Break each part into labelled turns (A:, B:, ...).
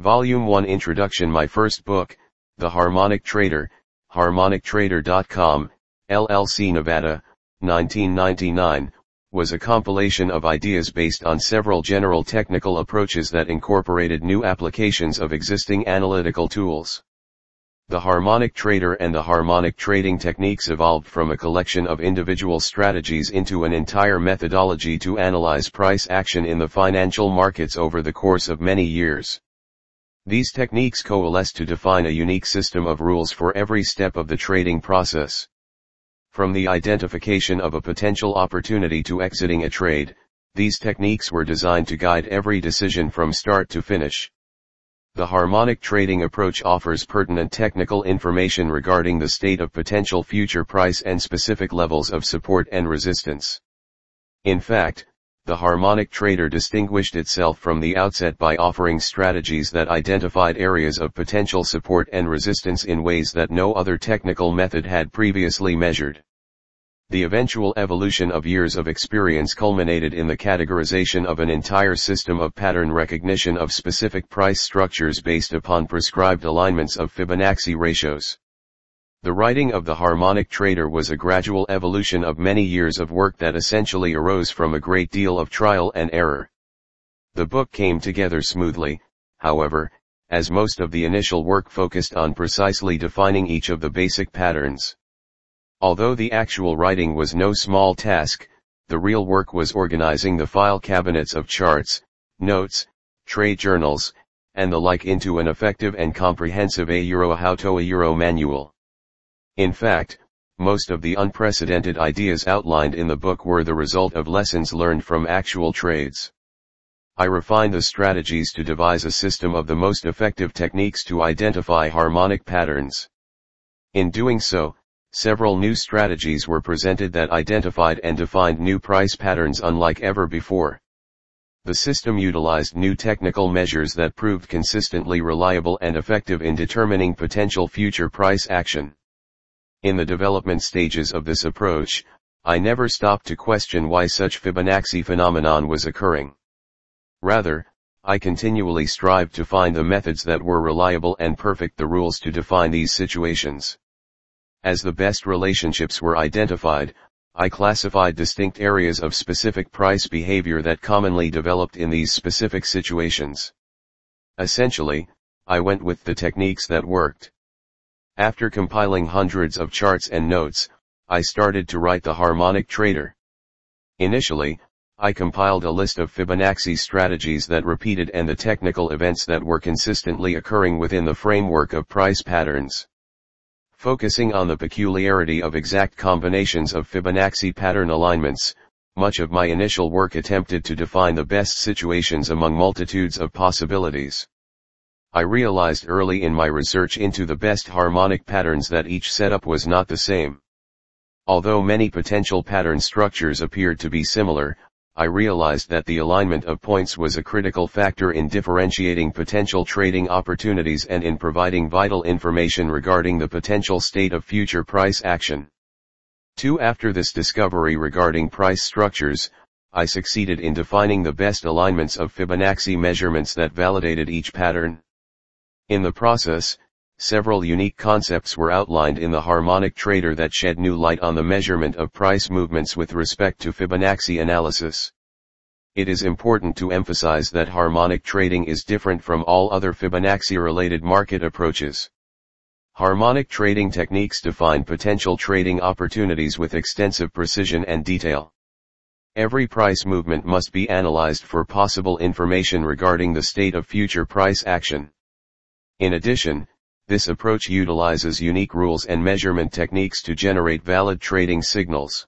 A: Volume 1 Introduction My first book, The Harmonic Trader, harmonictrader.com, LLC Nevada, 1999, was a compilation of ideas based on several general technical approaches that incorporated new applications of existing analytical tools. The harmonic trader and the harmonic trading techniques evolved from a collection of individual strategies into an entire methodology to analyze price action in the financial markets over the course of many years. These techniques coalesce to define a unique system of rules for every step of the trading process. From the identification of a potential opportunity to exiting a trade, these techniques were designed to guide every decision from start to finish. The harmonic trading approach offers pertinent technical information regarding the state of potential future price and specific levels of support and resistance. In fact, the harmonic trader distinguished itself from the outset by offering strategies that identified areas of potential support and resistance in ways that no other technical method had previously measured. The eventual evolution of years of experience culminated in the categorization of an entire system of pattern recognition of specific price structures based upon prescribed alignments of Fibonacci ratios. The writing of the harmonic trader was a gradual evolution of many years of work that essentially arose from a great deal of trial and error. The book came together smoothly, however, as most of the initial work focused on precisely defining each of the basic patterns. Although the actual writing was no small task, the real work was organizing the file cabinets of charts, notes, trade journals, and the like into an effective and comprehensive A Euro how to A Euro manual. In fact, most of the unprecedented ideas outlined in the book were the result of lessons learned from actual trades. I refined the strategies to devise a system of the most effective techniques to identify harmonic patterns. In doing so, several new strategies were presented that identified and defined new price patterns unlike ever before. The system utilized new technical measures that proved consistently reliable and effective in determining potential future price action. In the development stages of this approach, I never stopped to question why such Fibonacci phenomenon was occurring. Rather, I continually strived to find the methods that were reliable and perfect the rules to define these situations. As the best relationships were identified, I classified distinct areas of specific price behavior that commonly developed in these specific situations. Essentially, I went with the techniques that worked. After compiling hundreds of charts and notes, I started to write the harmonic trader. Initially, I compiled a list of Fibonacci strategies that repeated and the technical events that were consistently occurring within the framework of price patterns. Focusing on the peculiarity of exact combinations of Fibonacci pattern alignments, much of my initial work attempted to define the best situations among multitudes of possibilities. I realized early in my research into the best harmonic patterns that each setup was not the same. Although many potential pattern structures appeared to be similar, I realized that the alignment of points was a critical factor in differentiating potential trading opportunities and in providing vital information regarding the potential state of future price action. 2. After this discovery regarding price structures, I succeeded in defining the best alignments of Fibonacci measurements that validated each pattern. In the process, several unique concepts were outlined in the harmonic trader that shed new light on the measurement of price movements with respect to Fibonacci analysis. It is important to emphasize that harmonic trading is different from all other Fibonacci-related market approaches. Harmonic trading techniques define potential trading opportunities with extensive precision and detail. Every price movement must be analyzed for possible information regarding the state of future price action. In addition, this approach utilizes unique rules and measurement techniques to generate valid trading signals.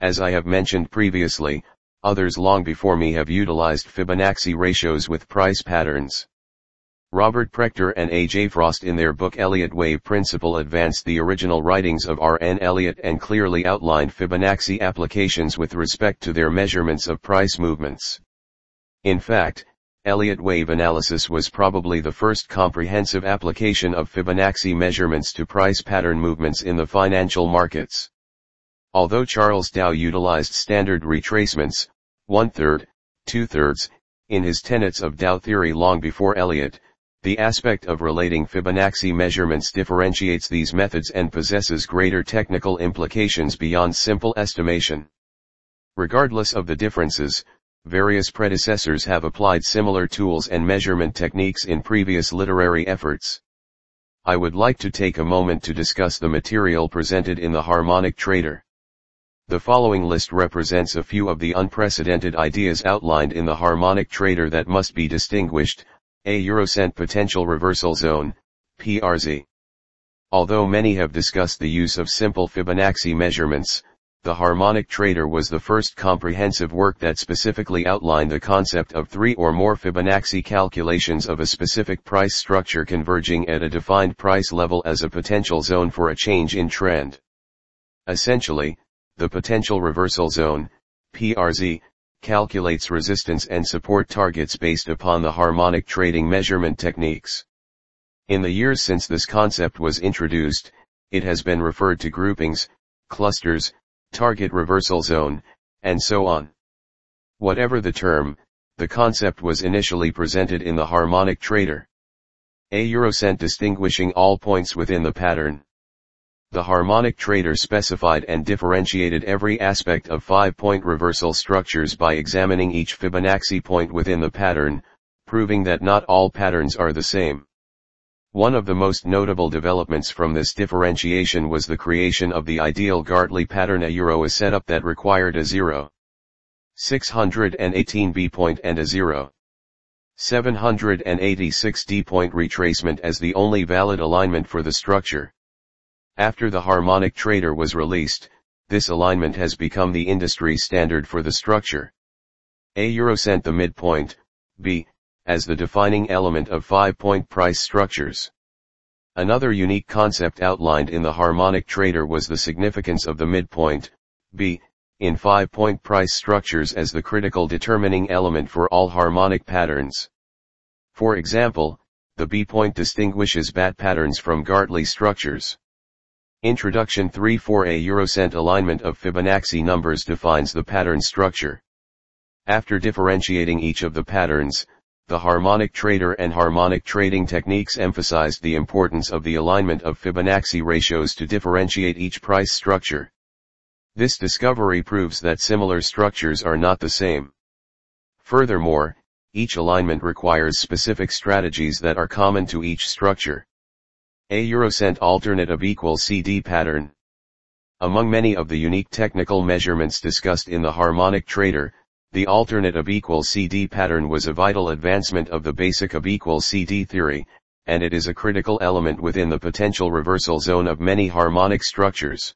A: As I have mentioned previously, others long before me have utilized Fibonacci ratios with price patterns. Robert Prechter and A. J. Frost in their book Elliott Wave Principle advanced the original writings of R. N. Elliott and clearly outlined Fibonacci applications with respect to their measurements of price movements. In fact, Elliott wave analysis was probably the first comprehensive application of Fibonacci measurements to price pattern movements in the financial markets. Although Charles Dow utilized standard retracements, one-third, two-thirds, in his tenets of Dow theory long before Elliott, The aspect of relating Fibonacci measurements differentiates these methods and possesses greater technical implications beyond simple estimation. Regardless of the differences, various predecessors have applied similar tools and measurement techniques in previous literary efforts. I would like to take a moment to discuss the material presented in the harmonic trader. The following list represents a few of the unprecedented ideas outlined in the harmonic trader that must be distinguished, a Eurocent potential reversal zone, PRZ. Although many have discussed the use of simple Fibonacci measurements, the harmonic trader was the first comprehensive work that specifically outlined the concept of three or more Fibonacci calculations of a specific price structure converging at a defined price level as a potential zone for a change in trend. Essentially, the potential reversal zone, PRZ, calculates resistance and support targets based upon the harmonic trading measurement techniques. In the years since this concept was introduced, it has been referred to groupings, clusters, target reversal zone, and so on. Whatever the term, the concept was initially presented in the harmonic trader. A Eurocent distinguishing all points within the pattern. The harmonic trader specified and differentiated every aspect of five-point reversal structures by examining each Fibonacci point within the pattern, proving that not all patterns are the same. One of the most notable developments from this differentiation was the creation of the ideal Gartley pattern a euro a setup that required a 0. 618 B point and a 0. 786 D point retracement as the only valid alignment for the structure. After the harmonic trader was released, this alignment has become the industry standard for the structure. A Eurocent the midpoint, B, as the defining element of five-point price structures. Another unique concept outlined in the harmonic trader was the significance of the midpoint, B, in five-point price structures as the critical determining element for all harmonic patterns. For example, the B point distinguishes BAT patterns from Gartley structures. Introduction 3 for a Eurocent alignment of Fibonacci numbers defines the pattern structure. After differentiating each of the patterns, the harmonic trader and harmonic trading techniques emphasized the importance of the alignment of Fibonacci ratios to differentiate each price structure. This discovery proves that similar structures are not the same. Furthermore, each alignment requires specific strategies that are common to each structure. A Eurocent alternate of equal CD pattern. Among many of the unique technical measurements discussed in the harmonic trader, the alternate of equal CD pattern was a vital advancement of the basic of equal CD theory, and it is a critical element within the potential reversal zone of many harmonic structures.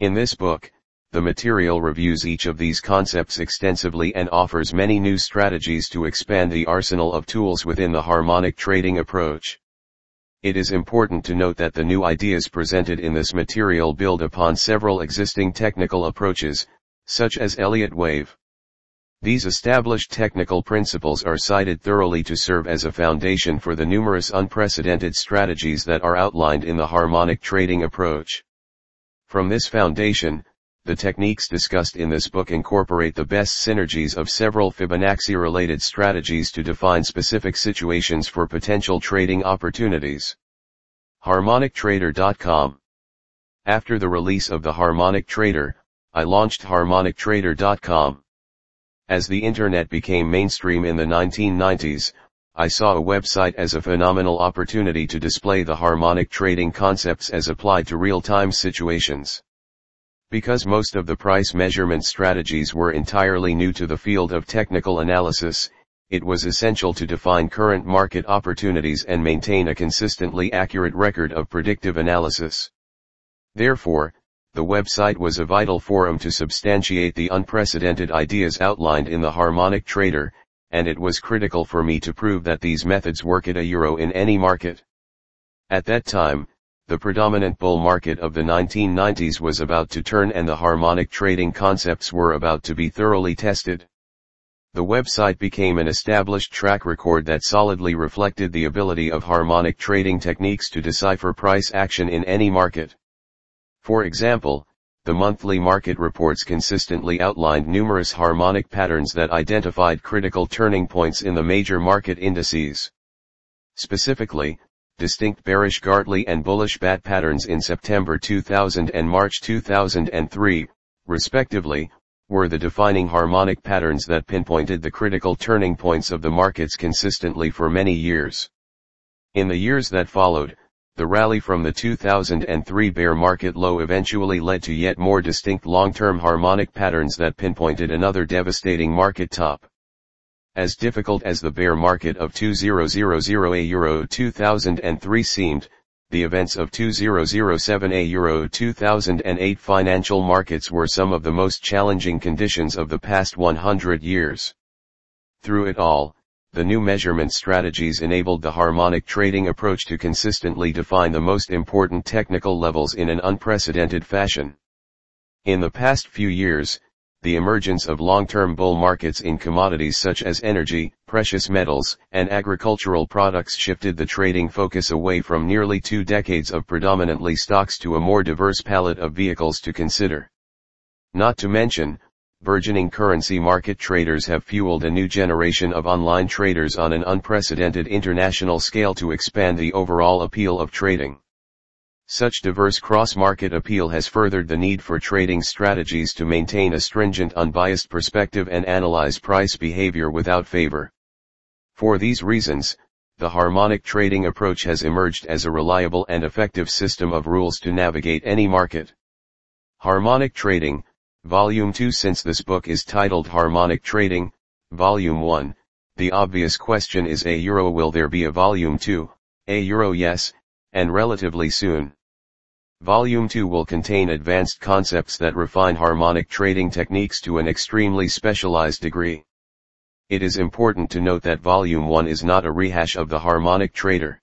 A: In this book, the material reviews each of these concepts extensively and offers many new strategies to expand the arsenal of tools within the harmonic trading approach. It is important to note that the new ideas presented in this material build upon several existing technical approaches, such as Elliott wave. These established technical principles are cited thoroughly to serve as a foundation for the numerous unprecedented strategies that are outlined in the harmonic trading approach. From this foundation, the techniques discussed in this book incorporate the best synergies of several Fibonacci-related strategies to define specific situations for potential trading opportunities. HarmonicTrader.com After the release of the Harmonic Trader, I launched HarmonicTrader.com. As the internet became mainstream in the 1990s, I saw a website as a phenomenal opportunity to display the harmonic trading concepts as applied to real-time situations. Because most of the price measurement strategies were entirely new to the field of technical analysis, it was essential to define current market opportunities and maintain a consistently accurate record of predictive analysis. Therefore, the website was a vital forum to substantiate the unprecedented ideas outlined in the harmonic trader, and it was critical for me to prove that these methods work at a euro in any market. At that time, the predominant bull market of the 1990s was about to turn and the harmonic trading concepts were about to be thoroughly tested. The website became an established track record that solidly reflected the ability of harmonic trading techniques to decipher price action in any market. For example, the monthly market reports consistently outlined numerous harmonic patterns that identified critical turning points in the major market indices. Specifically, distinct bearish Gartley and bullish bat patterns in September 2000 and March 2003, respectively, were the defining harmonic patterns that pinpointed the critical turning points of the markets consistently for many years. In the years that followed, the rally from the 2003 bear market low eventually led to yet more distinct long-term harmonic patterns that pinpointed another devastating market top. As difficult as the bear market of 2000 a euro 2003 seemed, the events of 2007 a euro 2008 financial markets were some of the most challenging conditions of the past 100 years. Through it all, the new measurement strategies enabled the harmonic trading approach to consistently define the most important technical levels in an unprecedented fashion. In the past few years, the emergence of long-term bull markets in commodities such as energy, precious metals, and agricultural products shifted the trading focus away from nearly two decades of predominantly stocks to a more diverse palette of vehicles to consider. Not to mention, burgeoning currency market traders have fueled a new generation of online traders on an unprecedented international scale to expand the overall appeal of trading. Such diverse cross-market appeal has furthered the need for trading strategies to maintain a stringent unbiased perspective and analyze price behavior without favor. For these reasons, the harmonic trading approach has emerged as a reliable and effective system of rules to navigate any market. Harmonic trading, Volume 2 Since this book is titled Harmonic Trading, Volume 1, the obvious question is a euro will there be a Volume 2, a euro yes, and relatively soon. Volume 2 will contain advanced concepts that refine harmonic trading techniques to an extremely specialized degree. It is important to note that Volume 1 is not a rehash of the harmonic trader.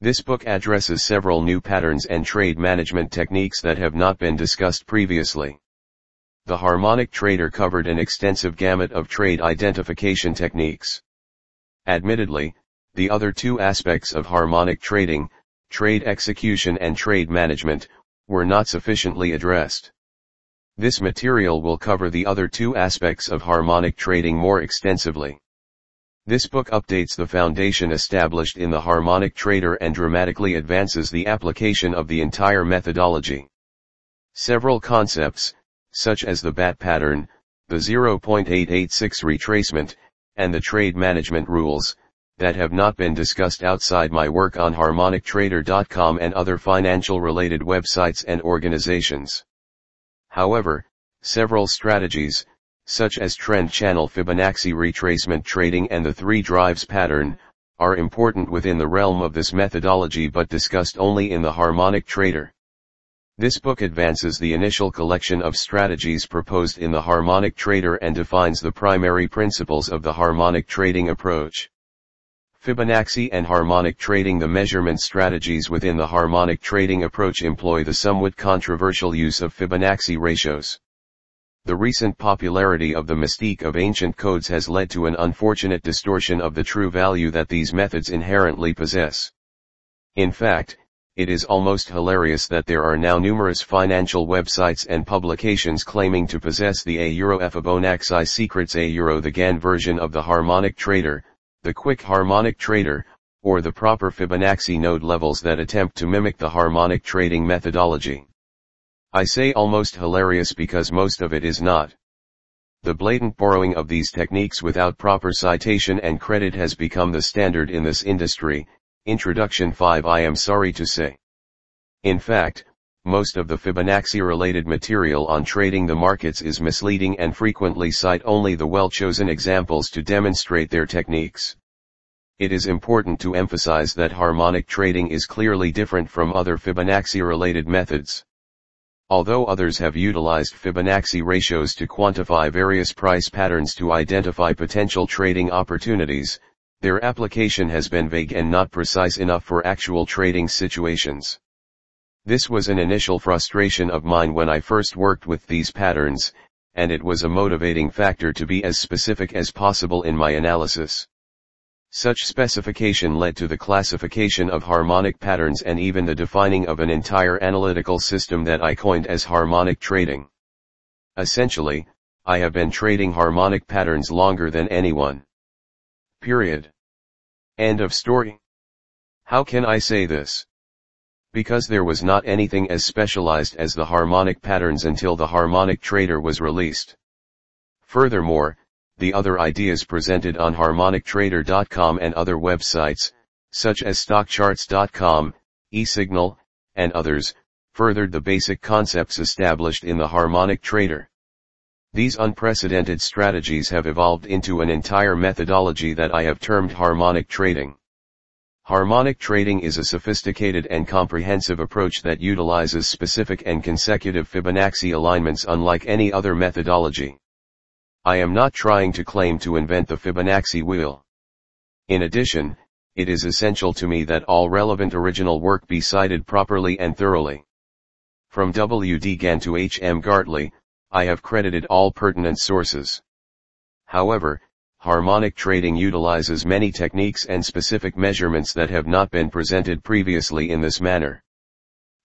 A: This book addresses several new patterns and trade management techniques that have not been discussed previously the harmonic trader covered an extensive gamut of trade identification techniques. Admittedly, the other two aspects of harmonic trading, trade execution and trade management, were not sufficiently addressed. This material will cover the other two aspects of harmonic trading more extensively. This book updates the foundation established in the harmonic trader and dramatically advances the application of the entire methodology. Several concepts, such as the BAT pattern, the 0.886 retracement, and the trade management rules, that have not been discussed outside my work on harmonictrader.com and other financial related websites and organizations. However, several strategies, such as trend channel Fibonacci retracement trading and the three drives pattern, are important within the realm of this methodology but discussed only in the harmonic trader. This book advances the initial collection of strategies proposed in the harmonic trader and defines the primary principles of the harmonic trading approach. Fibonacci and harmonic trading The measurement strategies within the harmonic trading approach employ the somewhat controversial use of Fibonacci ratios. The recent popularity of the mystique of ancient codes has led to an unfortunate distortion of the true value that these methods inherently possess. In fact, it is almost hilarious that there are now numerous financial websites and publications claiming to possess the A Euro Fibonacci secrets A Euro the Gann version of the harmonic trader, the quick harmonic trader, or the proper Fibonacci node levels that attempt to mimic the harmonic trading methodology. I say almost hilarious because most of it is not. The blatant borrowing of these techniques without proper citation and credit has become the standard in this industry, Introduction 5 I am sorry to say. In fact, most of the Fibonacci-related material on trading the markets is misleading and frequently cite only the well-chosen examples to demonstrate their techniques. It is important to emphasize that harmonic trading is clearly different from other Fibonacci-related methods. Although others have utilized Fibonacci ratios to quantify various price patterns to identify potential trading opportunities, their application has been vague and not precise enough for actual trading situations. This was an initial frustration of mine when I first worked with these patterns, and it was a motivating factor to be as specific as possible in my analysis. Such specification led to the classification of harmonic patterns and even the defining of an entire analytical system that I coined as harmonic trading. Essentially, I have been trading harmonic patterns longer than anyone. Period. End of story. How can I say this? Because there was not anything as specialized as the harmonic patterns until the harmonic trader was released. Furthermore, the other ideas presented on harmonictrader.com and other websites, such as stockcharts.com, eSignal, and others, furthered the basic concepts established in the harmonic trader. These unprecedented strategies have evolved into an entire methodology that I have termed harmonic trading. Harmonic trading is a sophisticated and comprehensive approach that utilizes specific and consecutive Fibonacci alignments unlike any other methodology. I am not trying to claim to invent the Fibonacci wheel. In addition, it is essential to me that all relevant original work be cited properly and thoroughly. From W. D. Gann to H. M. Gartley, I have credited all pertinent sources. However, harmonic trading utilizes many techniques and specific measurements that have not been presented previously in this manner.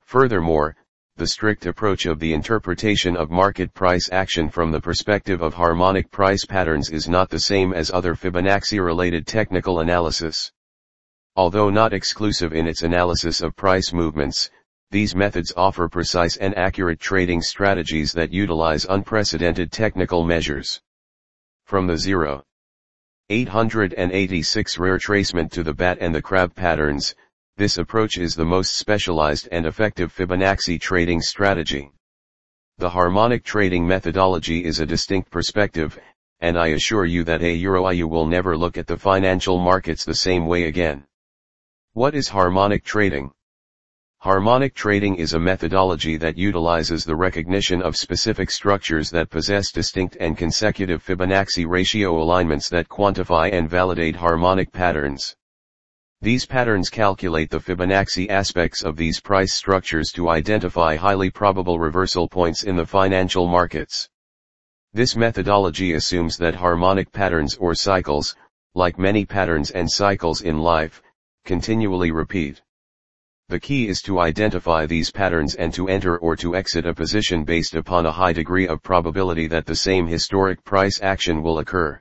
A: Furthermore, the strict approach of the interpretation of market price action from the perspective of harmonic price patterns is not the same as other Fibonacci-related technical analysis. Although not exclusive in its analysis of price movements, these methods offer precise and accurate trading strategies that utilize unprecedented technical measures. From the 0. 886 retracement to the bat and the crab patterns, this approach is the most specialized and effective Fibonacci trading strategy. The harmonic trading methodology is a distinct perspective, and I assure you that a Euro will never look at the financial markets the same way again. What is harmonic trading? Harmonic trading is a methodology that utilizes the recognition of specific structures that possess distinct and consecutive Fibonacci ratio alignments that quantify and validate harmonic patterns. These patterns calculate the Fibonacci aspects of these price structures to identify highly probable reversal points in the financial markets. This methodology assumes that harmonic patterns or cycles, like many patterns and cycles in life, continually repeat. The key is to identify these patterns and to enter or to exit a position based upon a high degree of probability that the same historic price action will occur.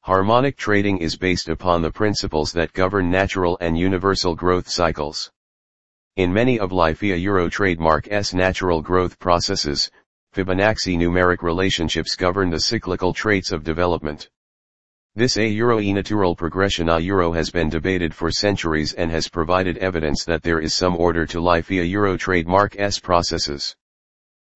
A: Harmonic trading is based upon the principles that govern natural and universal growth cycles. In many of Lifea Euro trademark's natural growth processes, Fibonacci numeric relationships govern the cyclical traits of development. This a natural progression a euro has been debated for centuries and has provided evidence that there is some order to life via euro trademark S processes.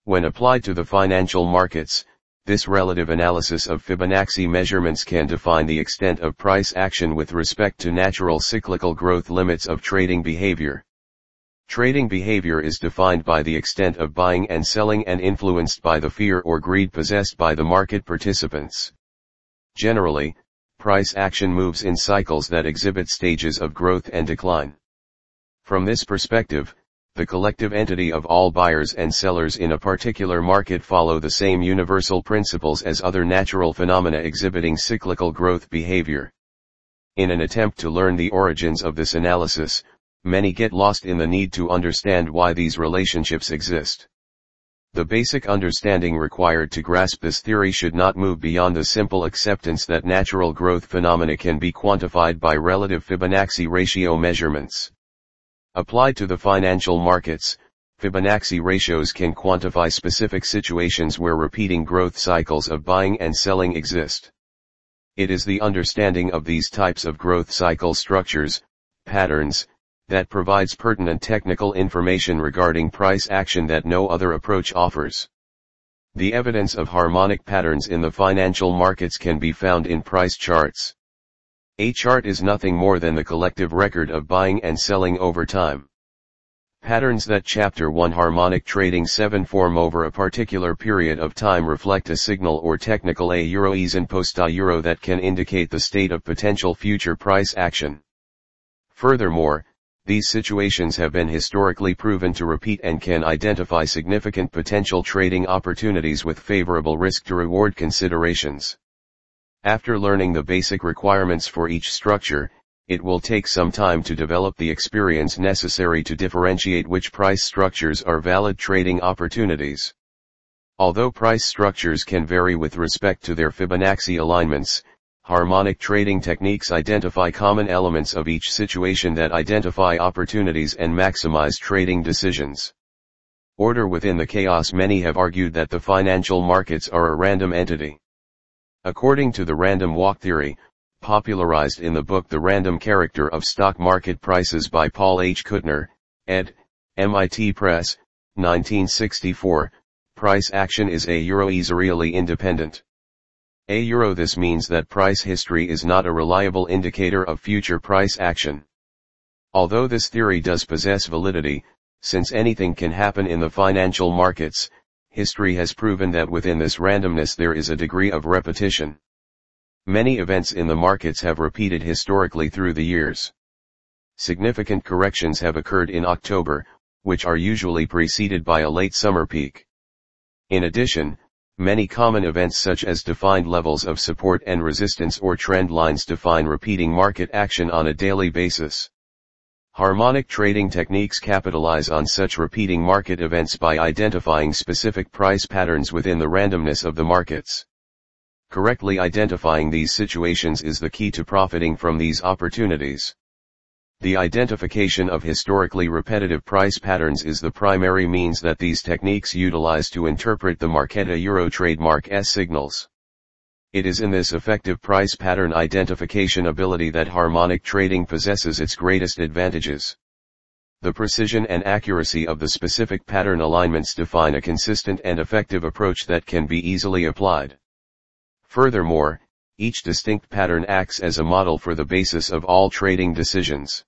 A: When applied to the financial markets, this relative analysis of Fibonacci measurements can define the extent of price action with respect to natural cyclical growth limits of trading behavior. Trading behavior is defined by the extent of buying and selling and influenced by the fear or greed possessed by the market participants. Generally, price action moves in cycles that exhibit stages of growth and decline. From this perspective, the collective entity of all buyers and sellers in a particular market follow the same universal principles as other natural phenomena exhibiting cyclical growth behavior. In an attempt to learn the origins of this analysis, many get lost in the need to understand why these relationships exist. The basic understanding required to grasp this theory should not move beyond the simple acceptance that natural growth phenomena can be quantified by relative Fibonacci ratio measurements. Applied to the financial markets, Fibonacci ratios can quantify specific situations where repeating growth cycles of buying and selling exist. It is the understanding of these types of growth cycle structures, patterns, that provides pertinent technical information regarding price action that no other approach offers. The evidence of harmonic patterns in the financial markets can be found in price charts. A chart is nothing more than the collective record of buying and selling over time. Patterns that Chapter 1 Harmonic Trading 7 form over a particular period of time reflect a signal or technical A euro ease and post a euro that can indicate the state of potential future price action. Furthermore, these situations have been historically proven to repeat and can identify significant potential trading opportunities with favorable risk to reward considerations. After learning the basic requirements for each structure, it will take some time to develop the experience necessary to differentiate which price structures are valid trading opportunities. Although price structures can vary with respect to their Fibonacci alignments, Harmonic trading techniques identify common elements of each situation that identify opportunities and maximize trading decisions. Order within the chaos Many have argued that the financial markets are a random entity. According to the random walk theory, popularized in the book The Random Character of Stock Market Prices by Paul H. Cootner, ed. MIT Press, 1964, price action is a euro really independent. A euro this means that price history is not a reliable indicator of future price action. Although this theory does possess validity, since anything can happen in the financial markets, history has proven that within this randomness there is a degree of repetition. Many events in the markets have repeated historically through the years. Significant corrections have occurred in October, which are usually preceded by a late summer peak. In addition, many common events such as defined levels of support and resistance or trend lines define repeating market action on a daily basis. Harmonic trading techniques capitalize on such repeating market events by identifying specific price patterns within the randomness of the markets. Correctly identifying these situations is the key to profiting from these opportunities. The identification of historically repetitive price patterns is the primary means that these techniques utilize to interpret the Marqeta Euro trademark S signals. It is in this effective price pattern identification ability that harmonic trading possesses its greatest advantages. The precision and accuracy of the specific pattern alignments define a consistent and effective approach that can be easily applied. Furthermore, each distinct pattern acts as a model for the basis of all trading decisions.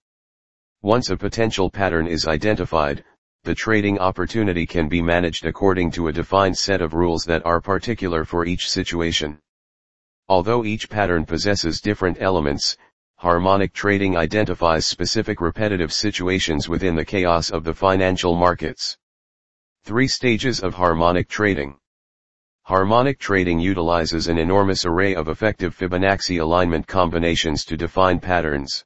A: Once a potential pattern is identified, the trading opportunity can be managed according to a defined set of rules that are particular for each situation. Although each pattern possesses different elements, harmonic trading identifies specific repetitive situations within the chaos of the financial markets. Three stages of harmonic trading. Harmonic trading utilizes an enormous array of effective Fibonacci alignment combinations to define patterns.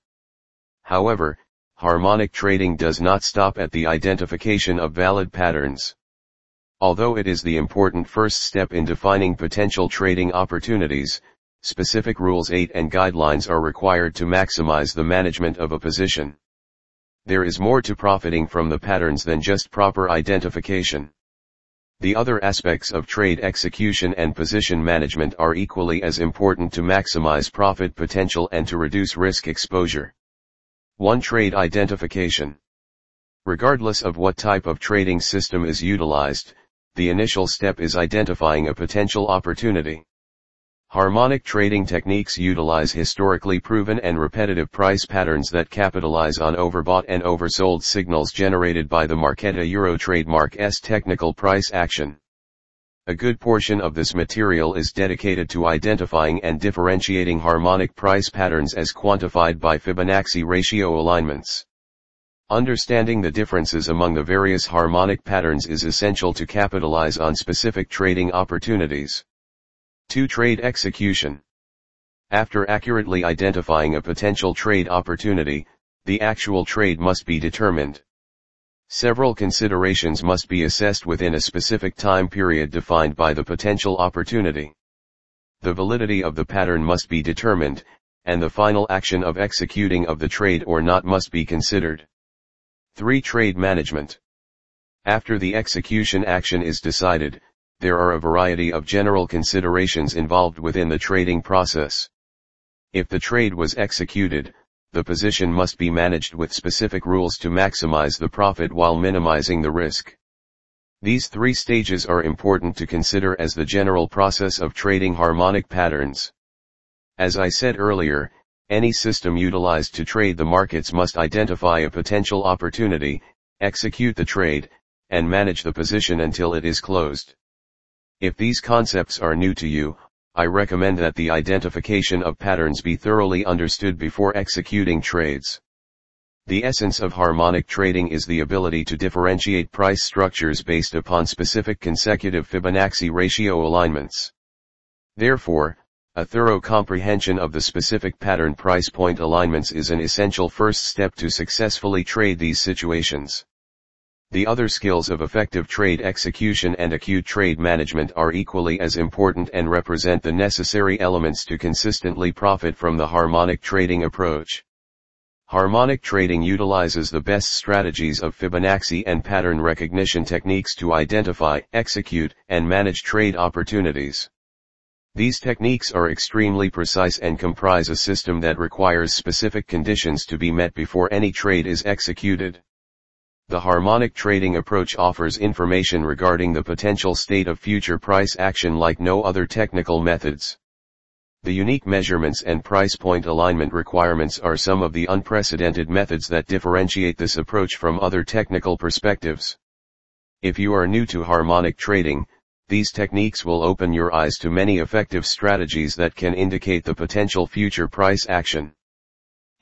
A: However, harmonic trading does not stop at the identification of valid patterns. Although it is the important first step in defining potential trading opportunities, specific rules 8 and guidelines are required to maximize the management of a position. There is more to profiting from the patterns than just proper identification. The other aspects of trade execution and position management are equally as important to maximize profit potential and to reduce risk exposure. 1. Trade identification. Regardless of what type of trading system is utilized, the initial step is identifying a potential opportunity. Harmonic trading techniques utilize historically proven and repetitive price patterns that capitalize on overbought and oversold signals generated by the Marqeta Euro trademark S technical price action. A good portion of this material is dedicated to identifying and differentiating harmonic price patterns as quantified by Fibonacci ratio alignments. Understanding the differences among the various harmonic patterns is essential to capitalize on specific trading opportunities. 2. Trade execution. After accurately identifying a potential trade opportunity, the actual trade must be determined. Several considerations must be assessed within a specific time period defined by the potential opportunity. The validity of the pattern must be determined, and the final action of executing of the trade or not must be considered. 3. Trade management. After the execution action is decided, there are a variety of general considerations involved within the trading process. If the trade was executed, the position must be managed with specific rules to maximize the profit while minimizing the risk. These three stages are important to consider as the general process of trading harmonic patterns. As I said earlier, any system utilized to trade the markets must identify a potential opportunity, execute the trade, and manage the position until it is closed. If these concepts are new to you, I recommend that the identification of patterns be thoroughly understood before executing trades. The essence of harmonic trading is the ability to differentiate price structures based upon specific consecutive Fibonacci ratio alignments. Therefore, a thorough comprehension of the specific pattern price point alignments is an essential first step to successfully trade these situations. The other skills of effective trade execution and acute trade management are equally as important and represent the necessary elements to consistently profit from the harmonic trading approach. Harmonic trading utilizes the best strategies of Fibonacci and pattern recognition techniques to identify, execute, and manage trade opportunities. These techniques are extremely precise and comprise a system that requires specific conditions to be met before any trade is executed. The harmonic trading approach offers information regarding the potential state of future price action like no other technical methods. The unique measurements and price point alignment requirements are some of the unprecedented methods that differentiate this approach from other technical perspectives. If you are new to harmonic trading, these techniques will open your eyes to many effective strategies that can indicate the potential future price action.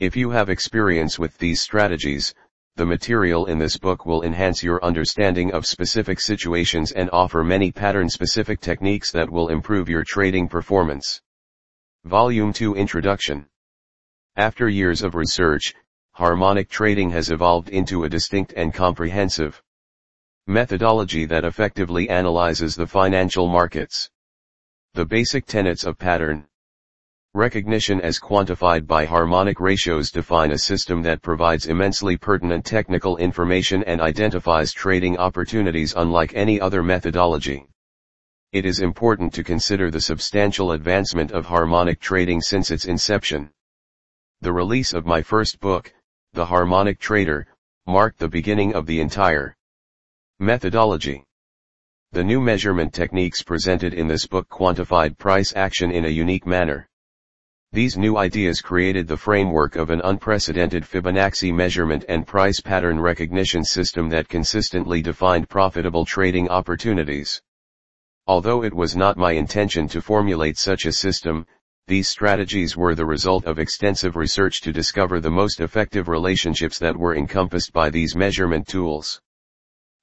A: If you have experience with these strategies, the material in this book will enhance your understanding of specific situations and offer many pattern-specific techniques that will improve your trading performance. Volume 2 Introduction After years of research, harmonic trading has evolved into a distinct and comprehensive methodology that effectively analyzes the financial markets. The basic tenets of pattern recognition as quantified by harmonic ratios define a system that provides immensely pertinent technical information and identifies trading opportunities unlike any other methodology it is important to consider the substantial advancement of harmonic trading since its inception. The release of my first book, The Harmonic Trader, marked the beginning of the entire methodology. The new measurement techniques presented in this book quantified price action in a unique manner. These new ideas created the framework of an unprecedented Fibonacci measurement and price pattern recognition system that consistently defined profitable trading opportunities. Although it was not my intention to formulate such a system, these strategies were the result of extensive research to discover the most effective relationships that were encompassed by these measurement tools.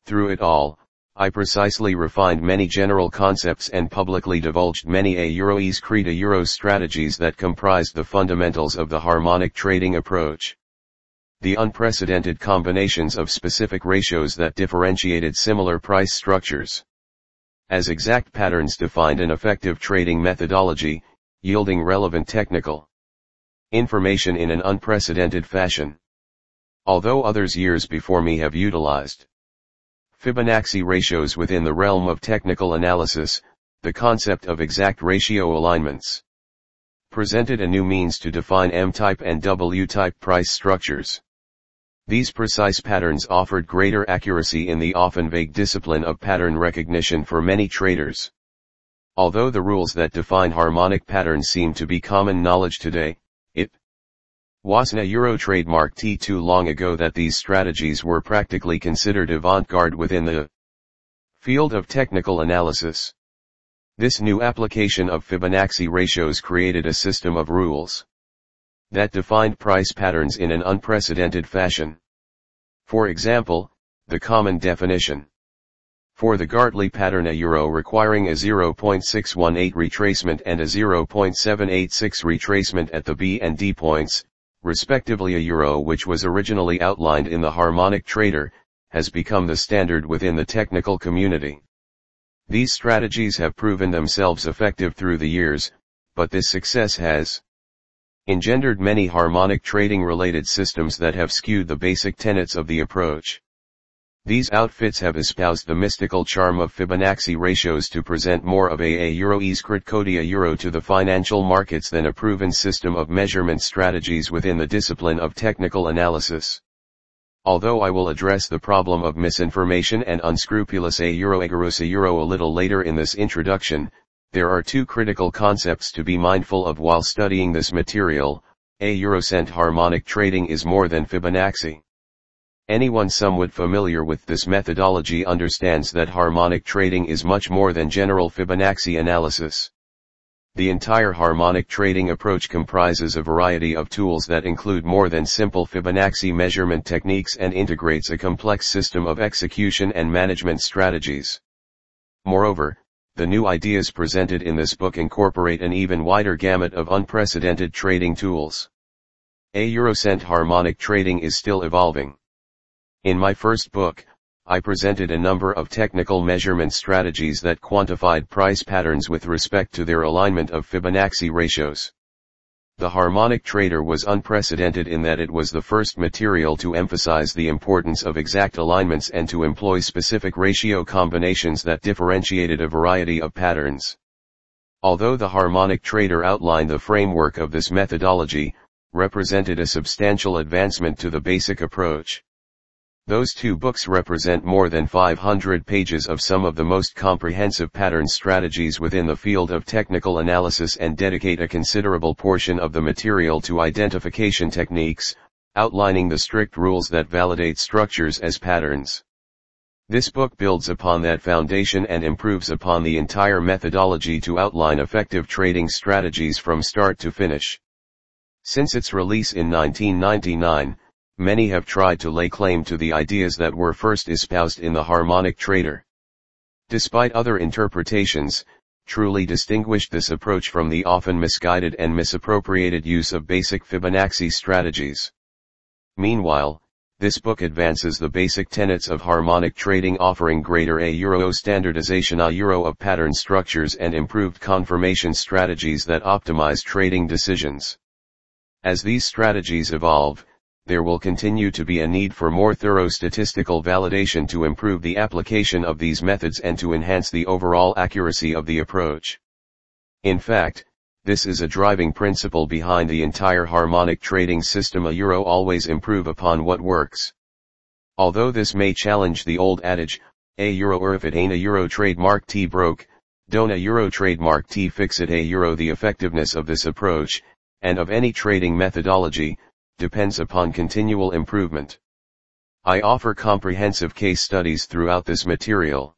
A: Through it all, I precisely refined many general concepts and publicly divulged many a Euroes Creta Euro strategies that comprised the fundamentals of the harmonic trading approach. The unprecedented combinations of specific ratios that differentiated similar price structures as exact patterns defined an effective trading methodology, yielding relevant technical information in an unprecedented fashion. Although others years before me have utilized Fibonacci ratios within the realm of technical analysis, the concept of exact ratio alignments presented a new means to define M-type and W-type price structures. These precise patterns offered greater accuracy in the often vague discipline of pattern recognition for many traders. Although the rules that define harmonic patterns seem to be common knowledge today, wasn't Euro trademark T2 long ago that these strategies were practically considered avant-garde within the field of technical analysis. This new application of Fibonacci ratios created a system of rules that defined price patterns in an unprecedented fashion. For example, the common definition. For the Gartley pattern a euro requiring a 0.618 retracement and a 0.786 retracement at the B and D points, respectively a euro which was originally outlined in the harmonic trader, has become the standard within the technical community. These strategies have proven themselves effective through the years, but this success has engendered many harmonic trading related systems that have skewed the basic tenets of the approach. These outfits have espoused the mystical charm of Fibonacci ratios to present more of a, a euro codia euro to the financial markets than a proven system of measurement strategies within the discipline of technical analysis. Although I will address the problem of misinformation and unscrupulous a euro a euro a little later in this introduction, there are two critical concepts to be mindful of while studying this material, a Eurocent harmonic trading is more than Fibonacci. Anyone somewhat familiar with this methodology understands that harmonic trading is much more than general Fibonacci analysis. The entire harmonic trading approach comprises a variety of tools that include more than simple Fibonacci measurement techniques and integrates a complex system of execution and management strategies. Moreover, the new ideas presented in this book incorporate an even wider gamut of unprecedented trading tools. A Eurocent harmonic trading is still evolving. In my first book, I presented a number of technical measurement strategies that quantified price patterns with respect to their alignment of Fibonacci ratios. The harmonic trader was unprecedented in that it was the first material to emphasize the importance of exact alignments and to employ specific ratio combinations that differentiated a variety of patterns. Although the harmonic trader outlined the framework of this methodology, represented a substantial advancement to the basic approach. Those two books represent more than 500 pages of some of the most comprehensive pattern strategies within the field of technical analysis and dedicate a considerable portion of the material to identification techniques, outlining the strict rules that validate structures as patterns. This book builds upon that foundation and improves upon the entire methodology to outline effective trading strategies from start to finish. Since its release in 1999, many have tried to lay claim to the ideas that were first espoused in the harmonic trader. Despite other interpretations, truly distinguished this approach from the often misguided and misappropriated use of basic Fibonacci strategies. Meanwhile, this book advances the basic tenets of harmonic trading offering greater a euro standardization a euro of pattern structures and improved confirmation strategies that optimize trading decisions. As these strategies evolve, there will continue to be a need for more thorough statistical validation to improve the application of these methods and to enhance the overall accuracy of the approach. In fact, this is a driving principle behind the entire harmonic trading system a euro always improve upon what works. Although this may challenge the old adage, a euro or if it ain't a euro trademark T broke, don't a euro trademark T fix it a euro the effectiveness of this approach, and of any trading methodology, depends upon continual improvement. I offer comprehensive case studies throughout this material.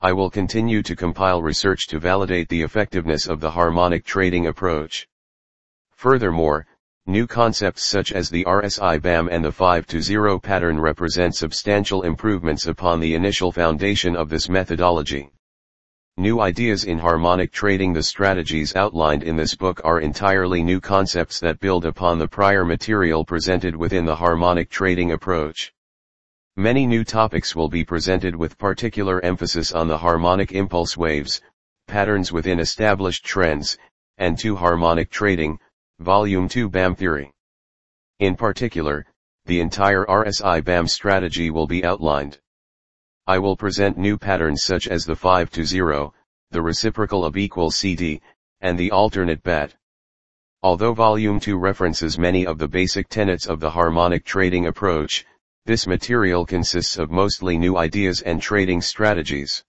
A: I will continue to compile research to validate the effectiveness of the harmonic trading approach. Furthermore, new concepts such as the RSI BAM and the 5 to 0 pattern represent substantial improvements upon the initial foundation of this methodology. New ideas in harmonic trading The strategies outlined in this book are entirely new concepts that build upon the prior material presented within the harmonic trading approach. Many new topics will be presented with particular emphasis on the harmonic impulse waves, patterns within established trends, and to harmonic trading, Volume 2 BAM theory. In particular, the entire RSI BAM strategy will be outlined. I will present new patterns such as the 5 to 0, the reciprocal of equal CD, and the alternate bat. Although Volume 2 references many of the basic tenets of the harmonic trading approach, this material consists of mostly new ideas and trading strategies.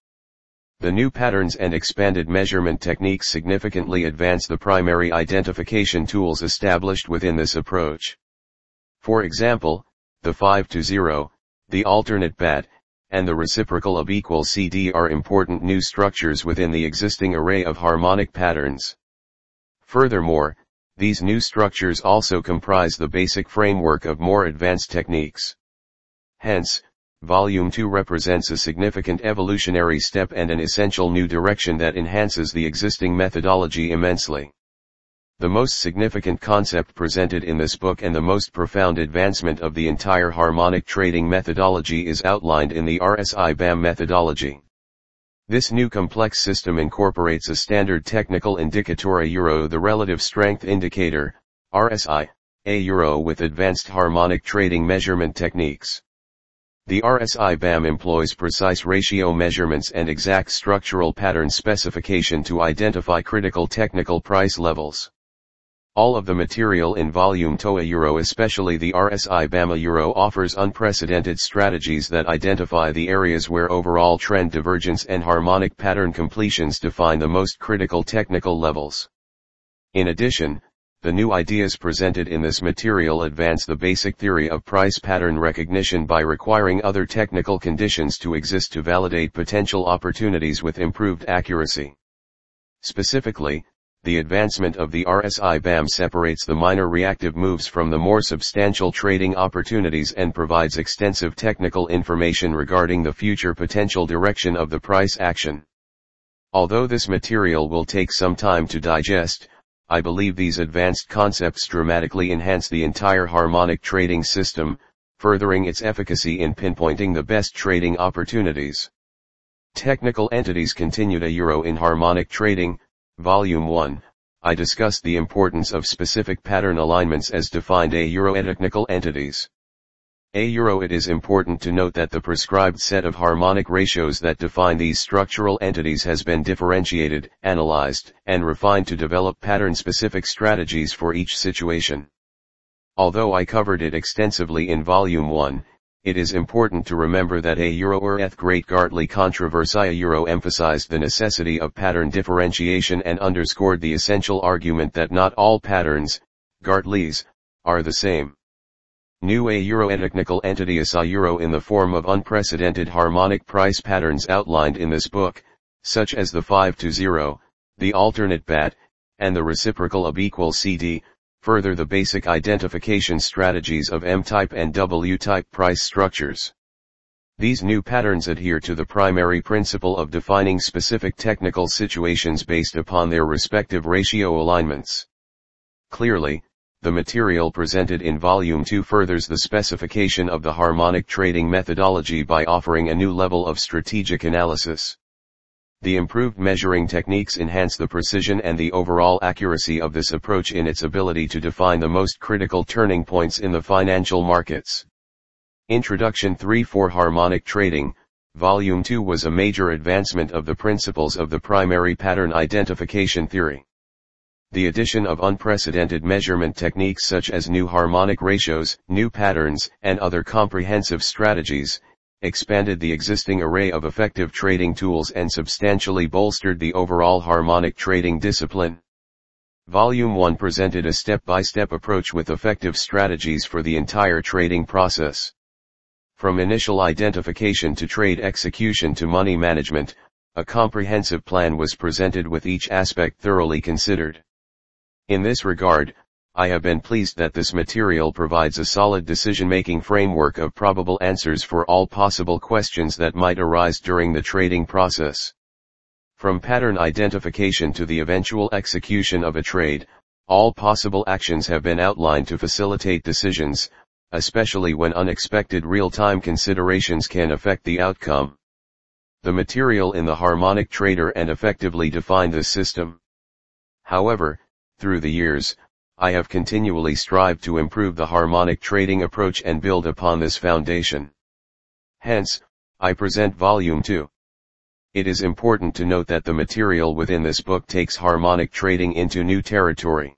A: The new patterns and expanded measurement techniques significantly advance the primary identification tools established within this approach. For example, the 5 to 0, the alternate bat, and the reciprocal of equal CD are important new structures within the existing array of harmonic patterns. Furthermore, these new structures also comprise the basic framework of more advanced techniques. Hence, Volume 2 represents a significant evolutionary step and an essential new direction that enhances the existing methodology immensely. The most significant concept presented in this book and the most profound advancement of the entire harmonic trading methodology is outlined in the RSI BAM methodology. This new complex system incorporates a standard technical indicator a euro the relative strength indicator, RSI, a euro with advanced harmonic trading measurement techniques. The RSI BAM employs precise ratio measurements and exact structural pattern specification to identify critical technical price levels. All of the material in volume TOA Euro especially the RSI BAMA Euro offers unprecedented strategies that identify the areas where overall trend divergence and harmonic pattern completions define the most critical technical levels. In addition, the new ideas presented in this material advance the basic theory of price pattern recognition by requiring other technical conditions to exist to validate potential opportunities with improved accuracy. Specifically, the advancement of the RSI BAM separates the minor reactive moves from the more substantial trading opportunities and provides extensive technical information regarding the future potential direction of the price action. Although this material will take some time to digest, I believe these advanced concepts dramatically enhance the entire harmonic trading system, furthering its efficacy in pinpointing the best trading opportunities. Technical entities continued a euro in harmonic trading, volume 1. I discussed the importance of specific pattern alignments as defined a euro technical entities. A euro it is important to note that the prescribed set of harmonic ratios that define these structural entities has been differentiated, analyzed, and refined to develop pattern-specific strategies for each situation. Although I covered it extensively in Volume 1, it is important to remember that a Euro or eth great Gartley controversy Euro emphasized the necessity of pattern differentiation and underscored the essential argument that not all patterns, Gartleys, are the same. New a Euro technical entity is a Euro in the form of unprecedented harmonic price patterns outlined in this book, such as the 5 to 0, the alternate BAT, and the reciprocal of equal CD, further the basic identification strategies of M-type and W-type price structures. These new patterns adhere to the primary principle of defining specific technical situations based upon their respective ratio alignments. Clearly, the material presented in Volume 2 furthers the specification of the harmonic trading methodology by offering a new level of strategic analysis. The improved measuring techniques enhance the precision and the overall accuracy of this approach in its ability to define the most critical turning points in the financial markets. Introduction 3 for Harmonic Trading, Volume 2 was a major advancement of the principles of the primary pattern identification theory. The addition of unprecedented measurement techniques such as new harmonic ratios, new patterns, and other comprehensive strategies, expanded the existing array of effective trading tools and substantially bolstered the overall harmonic trading discipline. Volume 1 presented a step-by-step approach with effective strategies for the entire trading process. From initial identification to trade execution to money management, a comprehensive plan was presented with each aspect thoroughly considered. In this regard, I have been pleased that this material provides a solid decision-making framework of probable answers for all possible questions that might arise during the trading process. From pattern identification to the eventual execution of a trade, all possible actions have been outlined to facilitate decisions, especially when unexpected real-time considerations can affect the outcome. The material in the harmonic trader and effectively defined this system. However, through the years, I have continually strived to improve the harmonic trading approach and build upon this foundation. Hence, I present Volume 2. It is important to note that the material within this book takes harmonic trading into new territory.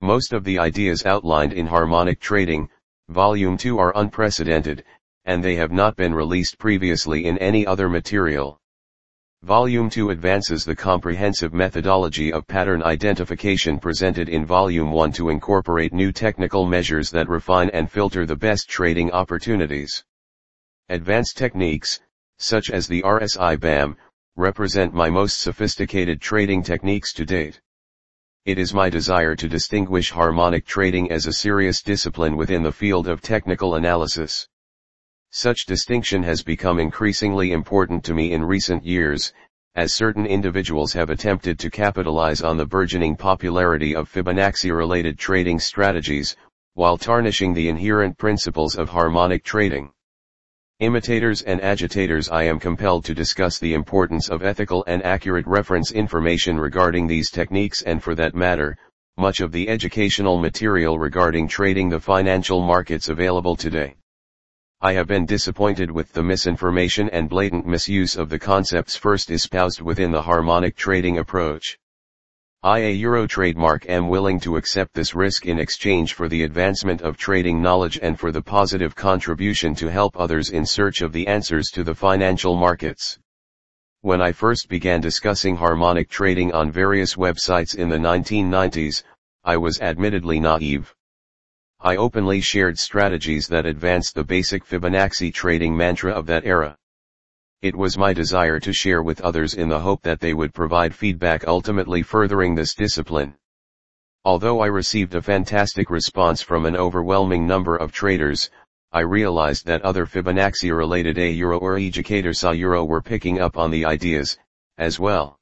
A: Most of the ideas outlined in Harmonic Trading, Volume 2 are unprecedented, and they have not been released previously in any other material. Volume 2 advances the comprehensive methodology of pattern identification presented in Volume 1 to incorporate new technical measures that refine and filter the best trading opportunities. Advanced techniques, such as the RSI BAM, represent my most sophisticated trading techniques to date. It is my desire to distinguish harmonic trading as a serious discipline within the field of technical analysis. Such distinction has become increasingly important to me in recent years, as certain individuals have attempted to capitalize on the burgeoning popularity of Fibonacci-related trading strategies, while tarnishing the inherent principles of harmonic trading. Imitators and agitators I am compelled to discuss the importance of ethical and accurate reference information regarding these techniques and for that matter, much of the educational material regarding trading the financial markets available today. I have been disappointed with the misinformation and blatant misuse of the concepts first espoused within the harmonic trading approach. I a Euro trademark am willing to accept this risk in exchange for the advancement of trading knowledge and for the positive contribution to help others in search of the answers to the financial markets. When I first began discussing harmonic trading on various websites in the 1990s, I was admittedly naive. I openly shared strategies that advanced the basic Fibonacci trading mantra of that era. It was my desire to share with others in the hope that they would provide feedback ultimately furthering this discipline. Although I received a fantastic response from an overwhelming number of traders, I realized that other Fibonacci-related A Euro or educators A Euro were picking up on the ideas, as well.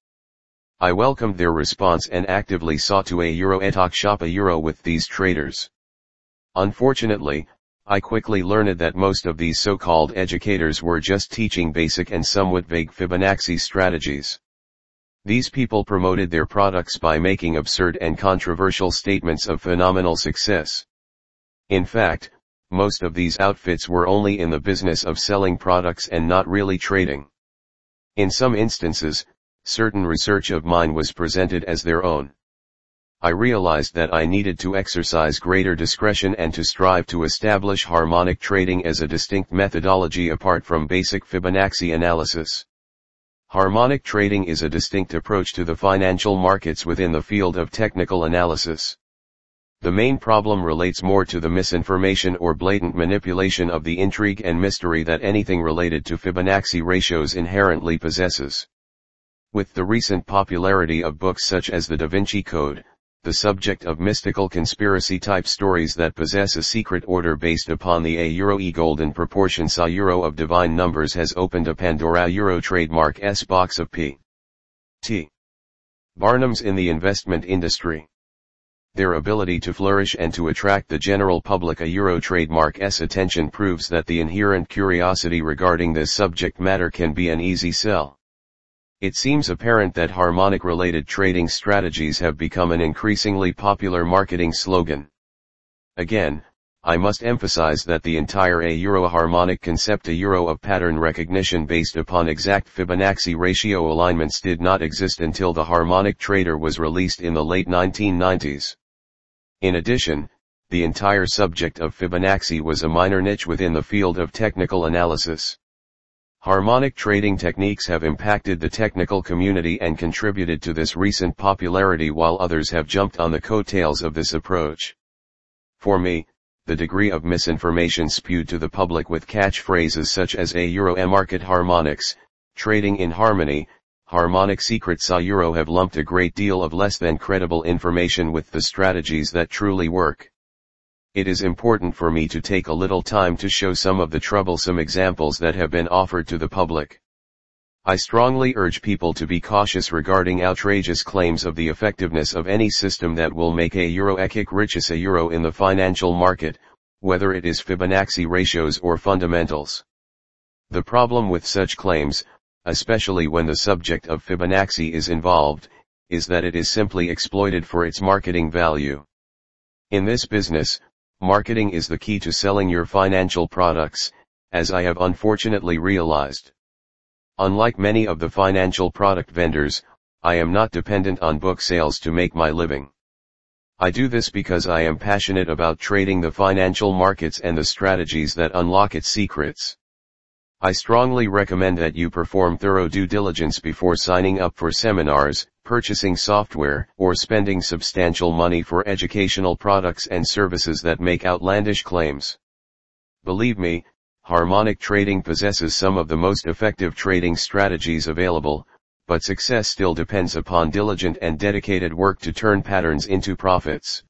A: I welcomed their response and actively sought to A Euro etalk shop A Euro with these traders. Unfortunately, I quickly learned that most of these so-called educators were just teaching basic and somewhat vague Fibonacci strategies. These people promoted their products by making absurd and controversial statements of phenomenal success. In fact, most of these outfits were only in the business of selling products and not really trading. In some instances, certain research of mine was presented as their own. I realized that I needed to exercise greater discretion and to strive to establish harmonic trading as a distinct methodology apart from basic Fibonacci analysis. Harmonic trading is a distinct approach to the financial markets within the field of technical analysis. The main problem relates more to the misinformation or blatant manipulation of the intrigue and mystery that anything related to Fibonacci ratios inherently possesses. With the recent popularity of books such as The Da Vinci Code, the subject of mystical conspiracy type stories that possess a secret order based upon the A Euro E golden proportion Sa Euro of divine numbers has opened a Pandora Euro trademark S box of P. T. Barnums in the investment industry. Their ability to flourish and to attract the general public a Euro trademark S attention proves that the inherent curiosity regarding this subject matter can be an easy sell. It seems apparent that harmonic related trading strategies have become an increasingly popular marketing slogan. Again, I must emphasize that the entire A Euro harmonic concept a Euro of pattern recognition based upon exact Fibonacci ratio alignments did not exist until the harmonic trader was released in the late 1990s. In addition, the entire subject of Fibonacci was a minor niche within the field of technical analysis. Harmonic trading techniques have impacted the technical community and contributed to this recent popularity while others have jumped on the coattails of this approach. For me, the degree of misinformation spewed to the public with catchphrases such as a euro market harmonics, trading in harmony, harmonic secrets a Euro have lumped a great deal of less than credible information with the strategies that truly work. It is important for me to take a little time to show some of the troublesome examples that have been offered to the public. I strongly urge people to be cautious regarding outrageous claims of the effectiveness of any system that will make a euro ekik richest a euro in the financial market, whether it is Fibonacci ratios or fundamentals. The problem with such claims, especially when the subject of Fibonacci is involved, is that it is simply exploited for its marketing value. In this business, marketing is the key to selling your financial products, as I have unfortunately realized. Unlike many of the financial product vendors, I am not dependent on book sales to make my living. I do this because I am passionate about trading the financial markets and the strategies that unlock its secrets. I strongly recommend that you perform thorough due diligence before signing up for seminars, purchasing software, or spending substantial money for educational products and services that make outlandish claims. Believe me, harmonic trading possesses some of the most effective trading strategies available, but success still depends upon diligent and dedicated work to turn patterns into profits.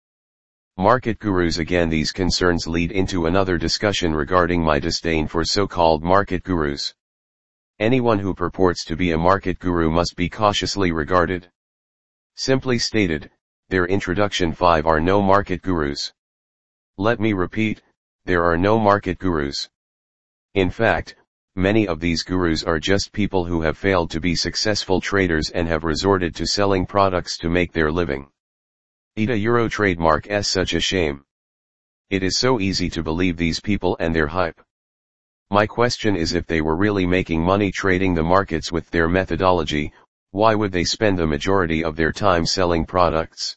A: Market gurus Again these concerns lead into another discussion regarding my disdain for so-called market gurus. Anyone who purports to be a market guru must be cautiously regarded. Simply stated, their introduction 5 are no market gurus. Let me repeat, there are no market gurus. In fact, many of these gurus are just people who have failed to be successful traders and have resorted to selling products to make their living. ETA Euro trademark s such a shame. It is so easy to believe these people and their hype. My question is if they were really making money trading the markets with their methodology, why would they spend the majority of their time selling products?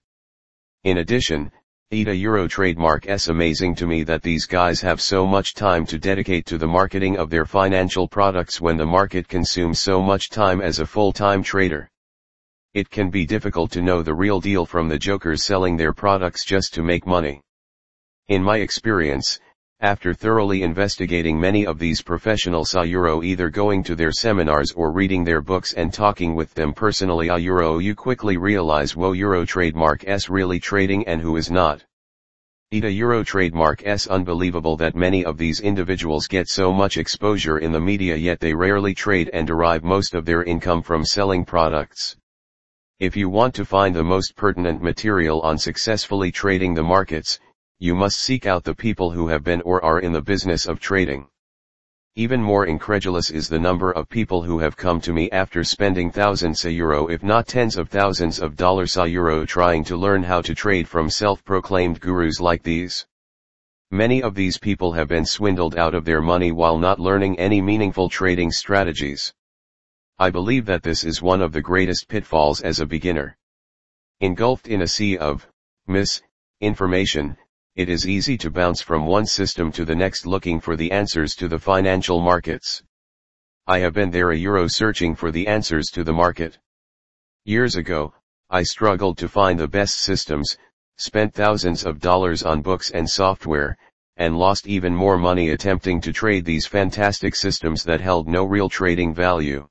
A: In addition, ETA Euro trademark s amazing to me that these guys have so much time to dedicate to the marketing of their financial products when the market consumes so much time as a full-time trader it can be difficult to know the real deal from the jokers selling their products just to make money. In my experience, after thoroughly investigating many of these professionals a euro either going to their seminars or reading their books and talking with them personally a euro you quickly realize wo euro trademark s really trading and who is not. ETA Euro trademark S unbelievable that many of these individuals get so much exposure in the media yet they rarely trade and derive most of their income from selling products. If you want to find the most pertinent material on successfully trading the markets, you must seek out the people who have been or are in the business of trading. Even more incredulous is the number of people who have come to me after spending thousands a euro if not tens of thousands of dollars a euro trying to learn how to trade from self-proclaimed gurus like these. Many of these people have been swindled out of their money while not learning any meaningful trading strategies. I believe that this is one of the greatest pitfalls as a beginner. Engulfed in a sea of mis-information, it is easy to bounce from one system to the next looking for the answers to the financial markets. I have been there a euro searching for the answers to the market. Years ago, I struggled to find the best systems, spent thousands of dollars on books and software, and lost even more money attempting to trade these fantastic systems that held no real trading value.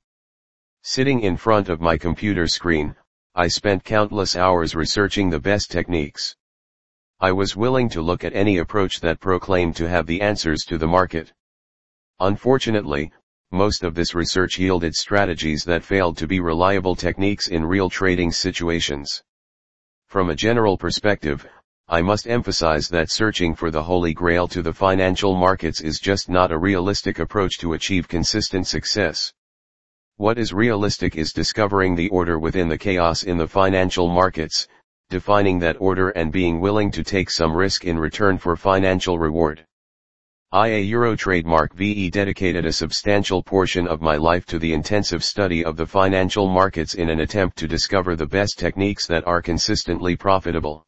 A: Sitting in front of my computer screen, I spent countless hours researching the best techniques. I was willing to look at any approach that proclaimed to have the answers to the market. Unfortunately, most of this research yielded strategies that failed to be reliable techniques in real trading situations. From a general perspective, I must emphasize that searching for the holy grail to the financial markets is just not a realistic approach to achieve consistent success. What is realistic is discovering the order within the chaos in the financial markets, defining that order and being willing to take some risk in return for financial reward. I a Euro trademark VE dedicated a substantial portion of my life to the intensive study of the financial markets in an attempt to discover the best techniques that are consistently profitable.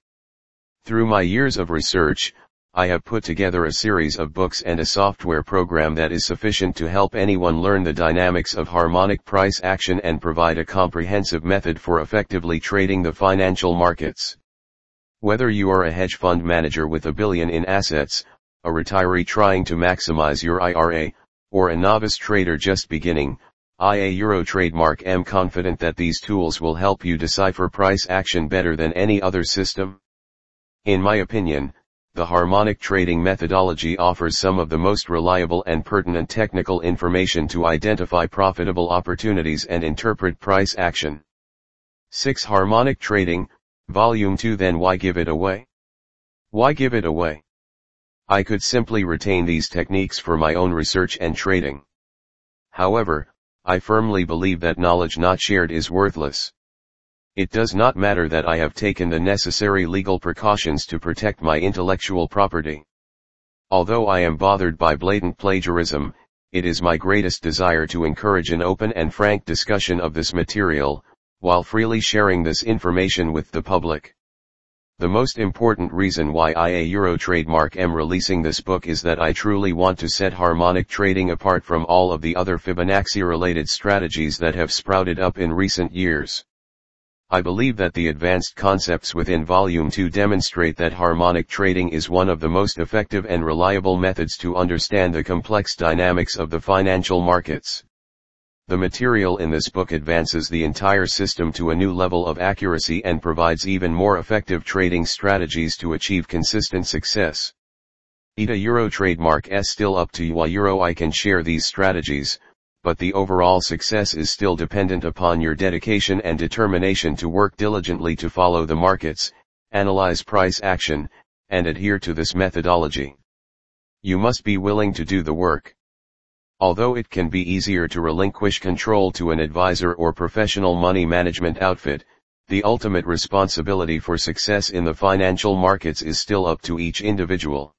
A: Through my years of research, I have put together a series of books and a software program that is sufficient to help anyone learn the dynamics of harmonic price action and provide a comprehensive method for effectively trading the financial markets. Whether you are a hedge fund manager with a billion in assets, a retiree trying to maximize your IRA, or a novice trader just beginning, I a Euro trademark am confident that these tools will help you decipher price action better than any other system. In my opinion, the harmonic trading methodology offers some of the most reliable and pertinent technical information to identify profitable opportunities and interpret price action. 6. Harmonic Trading, Volume 2 Then why give it away? Why give it away? I could simply retain these techniques for my own research and trading. However, I firmly believe that knowledge not shared is worthless. It does not matter that I have taken the necessary legal precautions to protect my intellectual property. Although I am bothered by blatant plagiarism, it is my greatest desire to encourage an open and frank discussion of this material, while freely sharing this information with the public. The most important reason why I a Euro trademark am releasing this book is that I truly want to set harmonic trading apart from all of the other Fibonacci related strategies that have sprouted up in recent years. I believe that the advanced concepts within Volume 2 demonstrate that harmonic trading is one of the most effective and reliable methods to understand the complex dynamics of the financial markets. The material in this book advances the entire system to a new level of accuracy and provides even more effective trading strategies to achieve consistent success. ETA Euro trademark S still up to you Euro I can share these strategies, but the overall success is still dependent upon your dedication and determination to work diligently to follow the markets, analyze price action, and adhere to this methodology. You must be willing to do the work. Although it can be easier to relinquish control to an advisor or professional money management outfit, the ultimate responsibility for success in the financial markets is still up to each individual.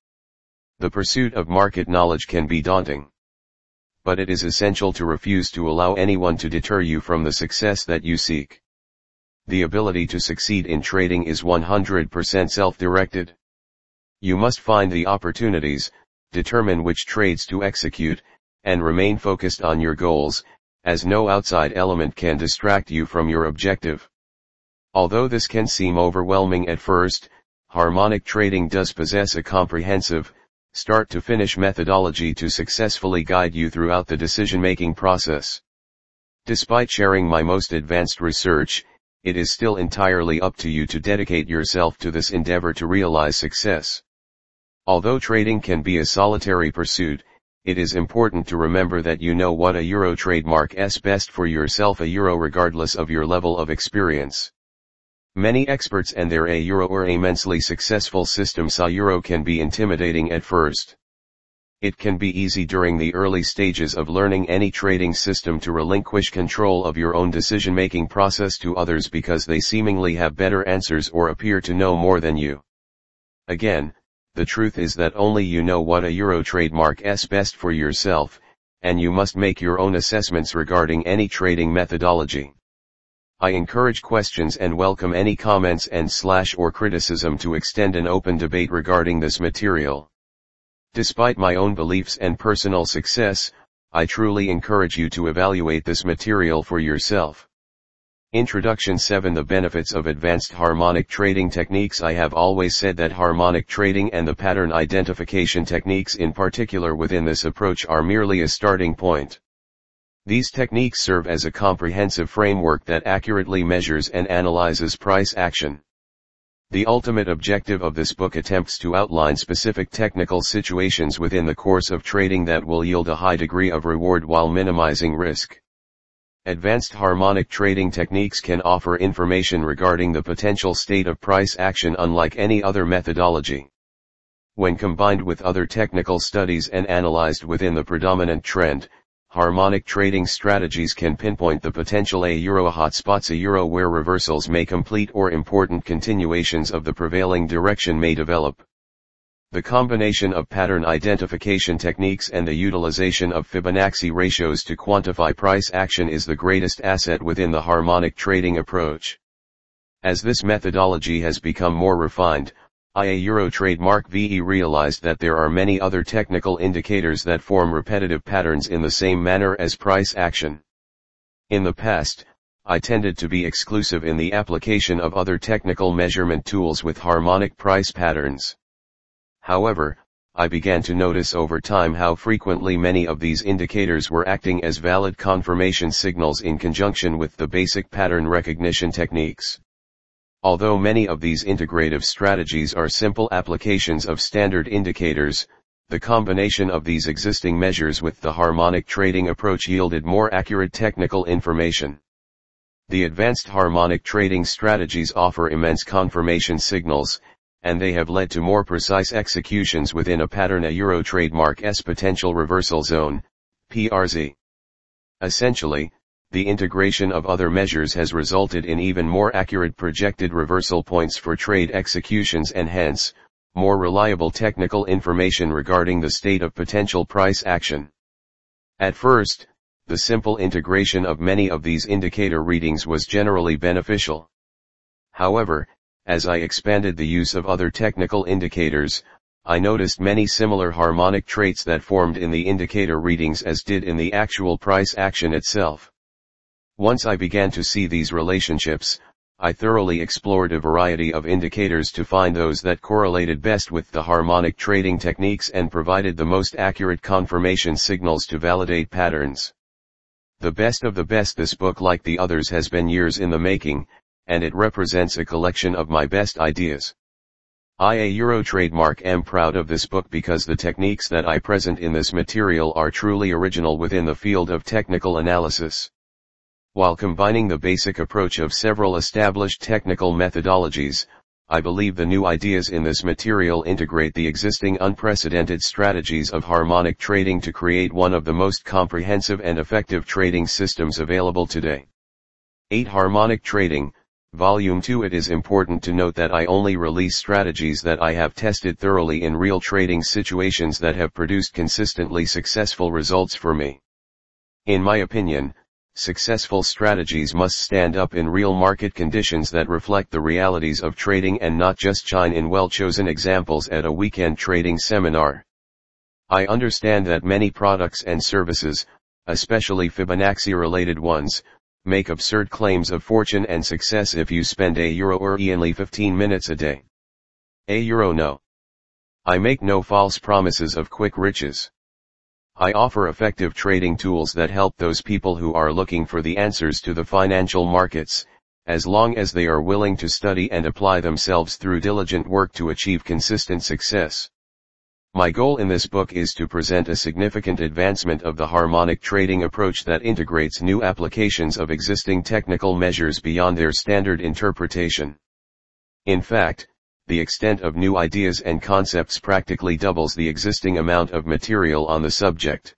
A: The pursuit of market knowledge can be daunting but it is essential to refuse to allow anyone to deter you from the success that you seek. The ability to succeed in trading is 100% self-directed. You must find the opportunities, determine which trades to execute, and remain focused on your goals, as no outside element can distract you from your objective. Although this can seem overwhelming at first, harmonic trading does possess a comprehensive, start to finish methodology to successfully guide you throughout the decision-making process. Despite sharing my most advanced research, it is still entirely up to you to dedicate yourself to this endeavor to realize success. Although trading can be a solitary pursuit, it is important to remember that you know what a Euro trademark is best for yourself a Euro regardless of your level of experience. Many experts and their a euro or immensely successful system saw euro can be intimidating at first. It can be easy during the early stages of learning any trading system to relinquish control of your own decision-making process to others because they seemingly have better answers or appear to know more than you. Again, the truth is that only you know what a Euro trademark is best for yourself, and you must make your own assessments regarding any trading methodology. I encourage questions and welcome any comments and slash or criticism to extend an open debate regarding this material. Despite my own beliefs and personal success, I truly encourage you to evaluate this material for yourself. Introduction 7 The benefits of advanced harmonic trading techniques I have always said that harmonic trading and the pattern identification techniques in particular within this approach are merely a starting point. These techniques serve as a comprehensive framework that accurately measures and analyzes price action. The ultimate objective of this book attempts to outline specific technical situations within the course of trading that will yield a high degree of reward while minimizing risk. Advanced harmonic trading techniques can offer information regarding the potential state of price action unlike any other methodology. When combined with other technical studies and analyzed within the predominant trend, harmonic trading strategies can pinpoint the potential a euro hotspots a euro where reversals may complete or important continuations of the prevailing direction may develop. The combination of pattern identification techniques and the utilization of Fibonacci ratios to quantify price action is the greatest asset within the harmonic trading approach. As this methodology has become more refined, IA Euro trademark VE realized that there are many other technical indicators that form repetitive patterns in the same manner as price action. In the past, I tended to be exclusive in the application of other technical measurement tools with harmonic price patterns. However, I began to notice over time how frequently many of these indicators were acting as valid confirmation signals in conjunction with the basic pattern recognition techniques. Although many of these integrative strategies are simple applications of standard indicators, the combination of these existing measures with the harmonic trading approach yielded more accurate technical information. The advanced harmonic trading strategies offer immense confirmation signals, and they have led to more precise executions within a pattern a Euro trademark S potential reversal zone, PRZ. Essentially, the integration of other measures has resulted in even more accurate projected reversal points for trade executions and hence, more reliable technical information regarding the state of potential price action. At first, the simple integration of many of these indicator readings was generally beneficial. However, as I expanded the use of other technical indicators, I noticed many similar harmonic traits that formed in the indicator readings as did in the actual price action itself. Once I began to see these relationships, I thoroughly explored a variety of indicators to find those that correlated best with the harmonic trading techniques and provided the most accurate confirmation signals to validate patterns. The best of the best this book like the others has been years in the making, and it represents a collection of my best ideas. I a Euro trademark am proud of this book because the techniques that I present in this material are truly original within the field of technical analysis while combining the basic approach of several established technical methodologies, I believe the new ideas in this material integrate the existing unprecedented strategies of harmonic trading to create one of the most comprehensive and effective trading systems available today. 8. Harmonic Trading, Volume 2 It is important to note that I only release strategies that I have tested thoroughly in real trading situations that have produced consistently successful results for me. In my opinion, successful strategies must stand up in real market conditions that reflect the realities of trading and not just shine in well-chosen examples at a weekend trading seminar. I understand that many products and services, especially Fibonacci-related ones, make absurd claims of fortune and success if you spend a euro or only 15 minutes a day. A euro no. I make no false promises of quick riches. I offer effective trading tools that help those people who are looking for the answers to the financial markets, as long as they are willing to study and apply themselves through diligent work to achieve consistent success. My goal in this book is to present a significant advancement of the harmonic trading approach that integrates new applications of existing technical measures beyond their standard interpretation. In fact, the extent of new ideas and concepts practically doubles the existing amount of material on the subject.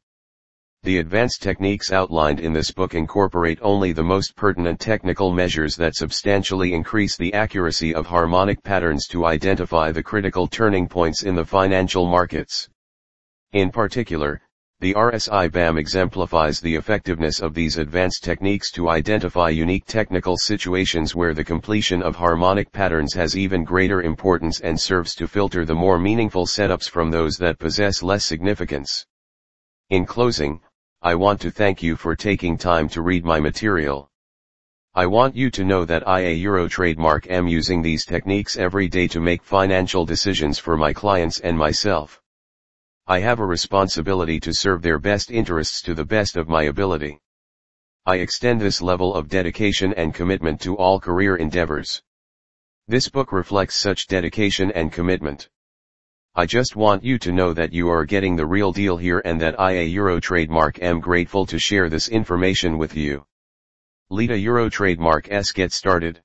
A: The advanced techniques outlined in this book incorporate only the most pertinent technical measures that substantially increase the accuracy of harmonic patterns to identify the critical turning points in the financial markets. In particular, the RSI BAM exemplifies the effectiveness of these advanced techniques to identify unique technical situations where the completion of harmonic patterns has even greater importance and serves to filter the more meaningful setups from those that possess less significance. In closing, I want to thank you for taking time to read my material. I want you to know that I a Euro trademark am using these techniques every day to make financial decisions for my clients and myself. I have a responsibility to serve their best interests to the best of my ability. I extend this level of dedication and commitment to all career endeavors. This book reflects such dedication and commitment. I just want you to know that you are getting the real deal here and that I a Euro trademark am grateful to share this information with you. Lita Euro trademark S get started.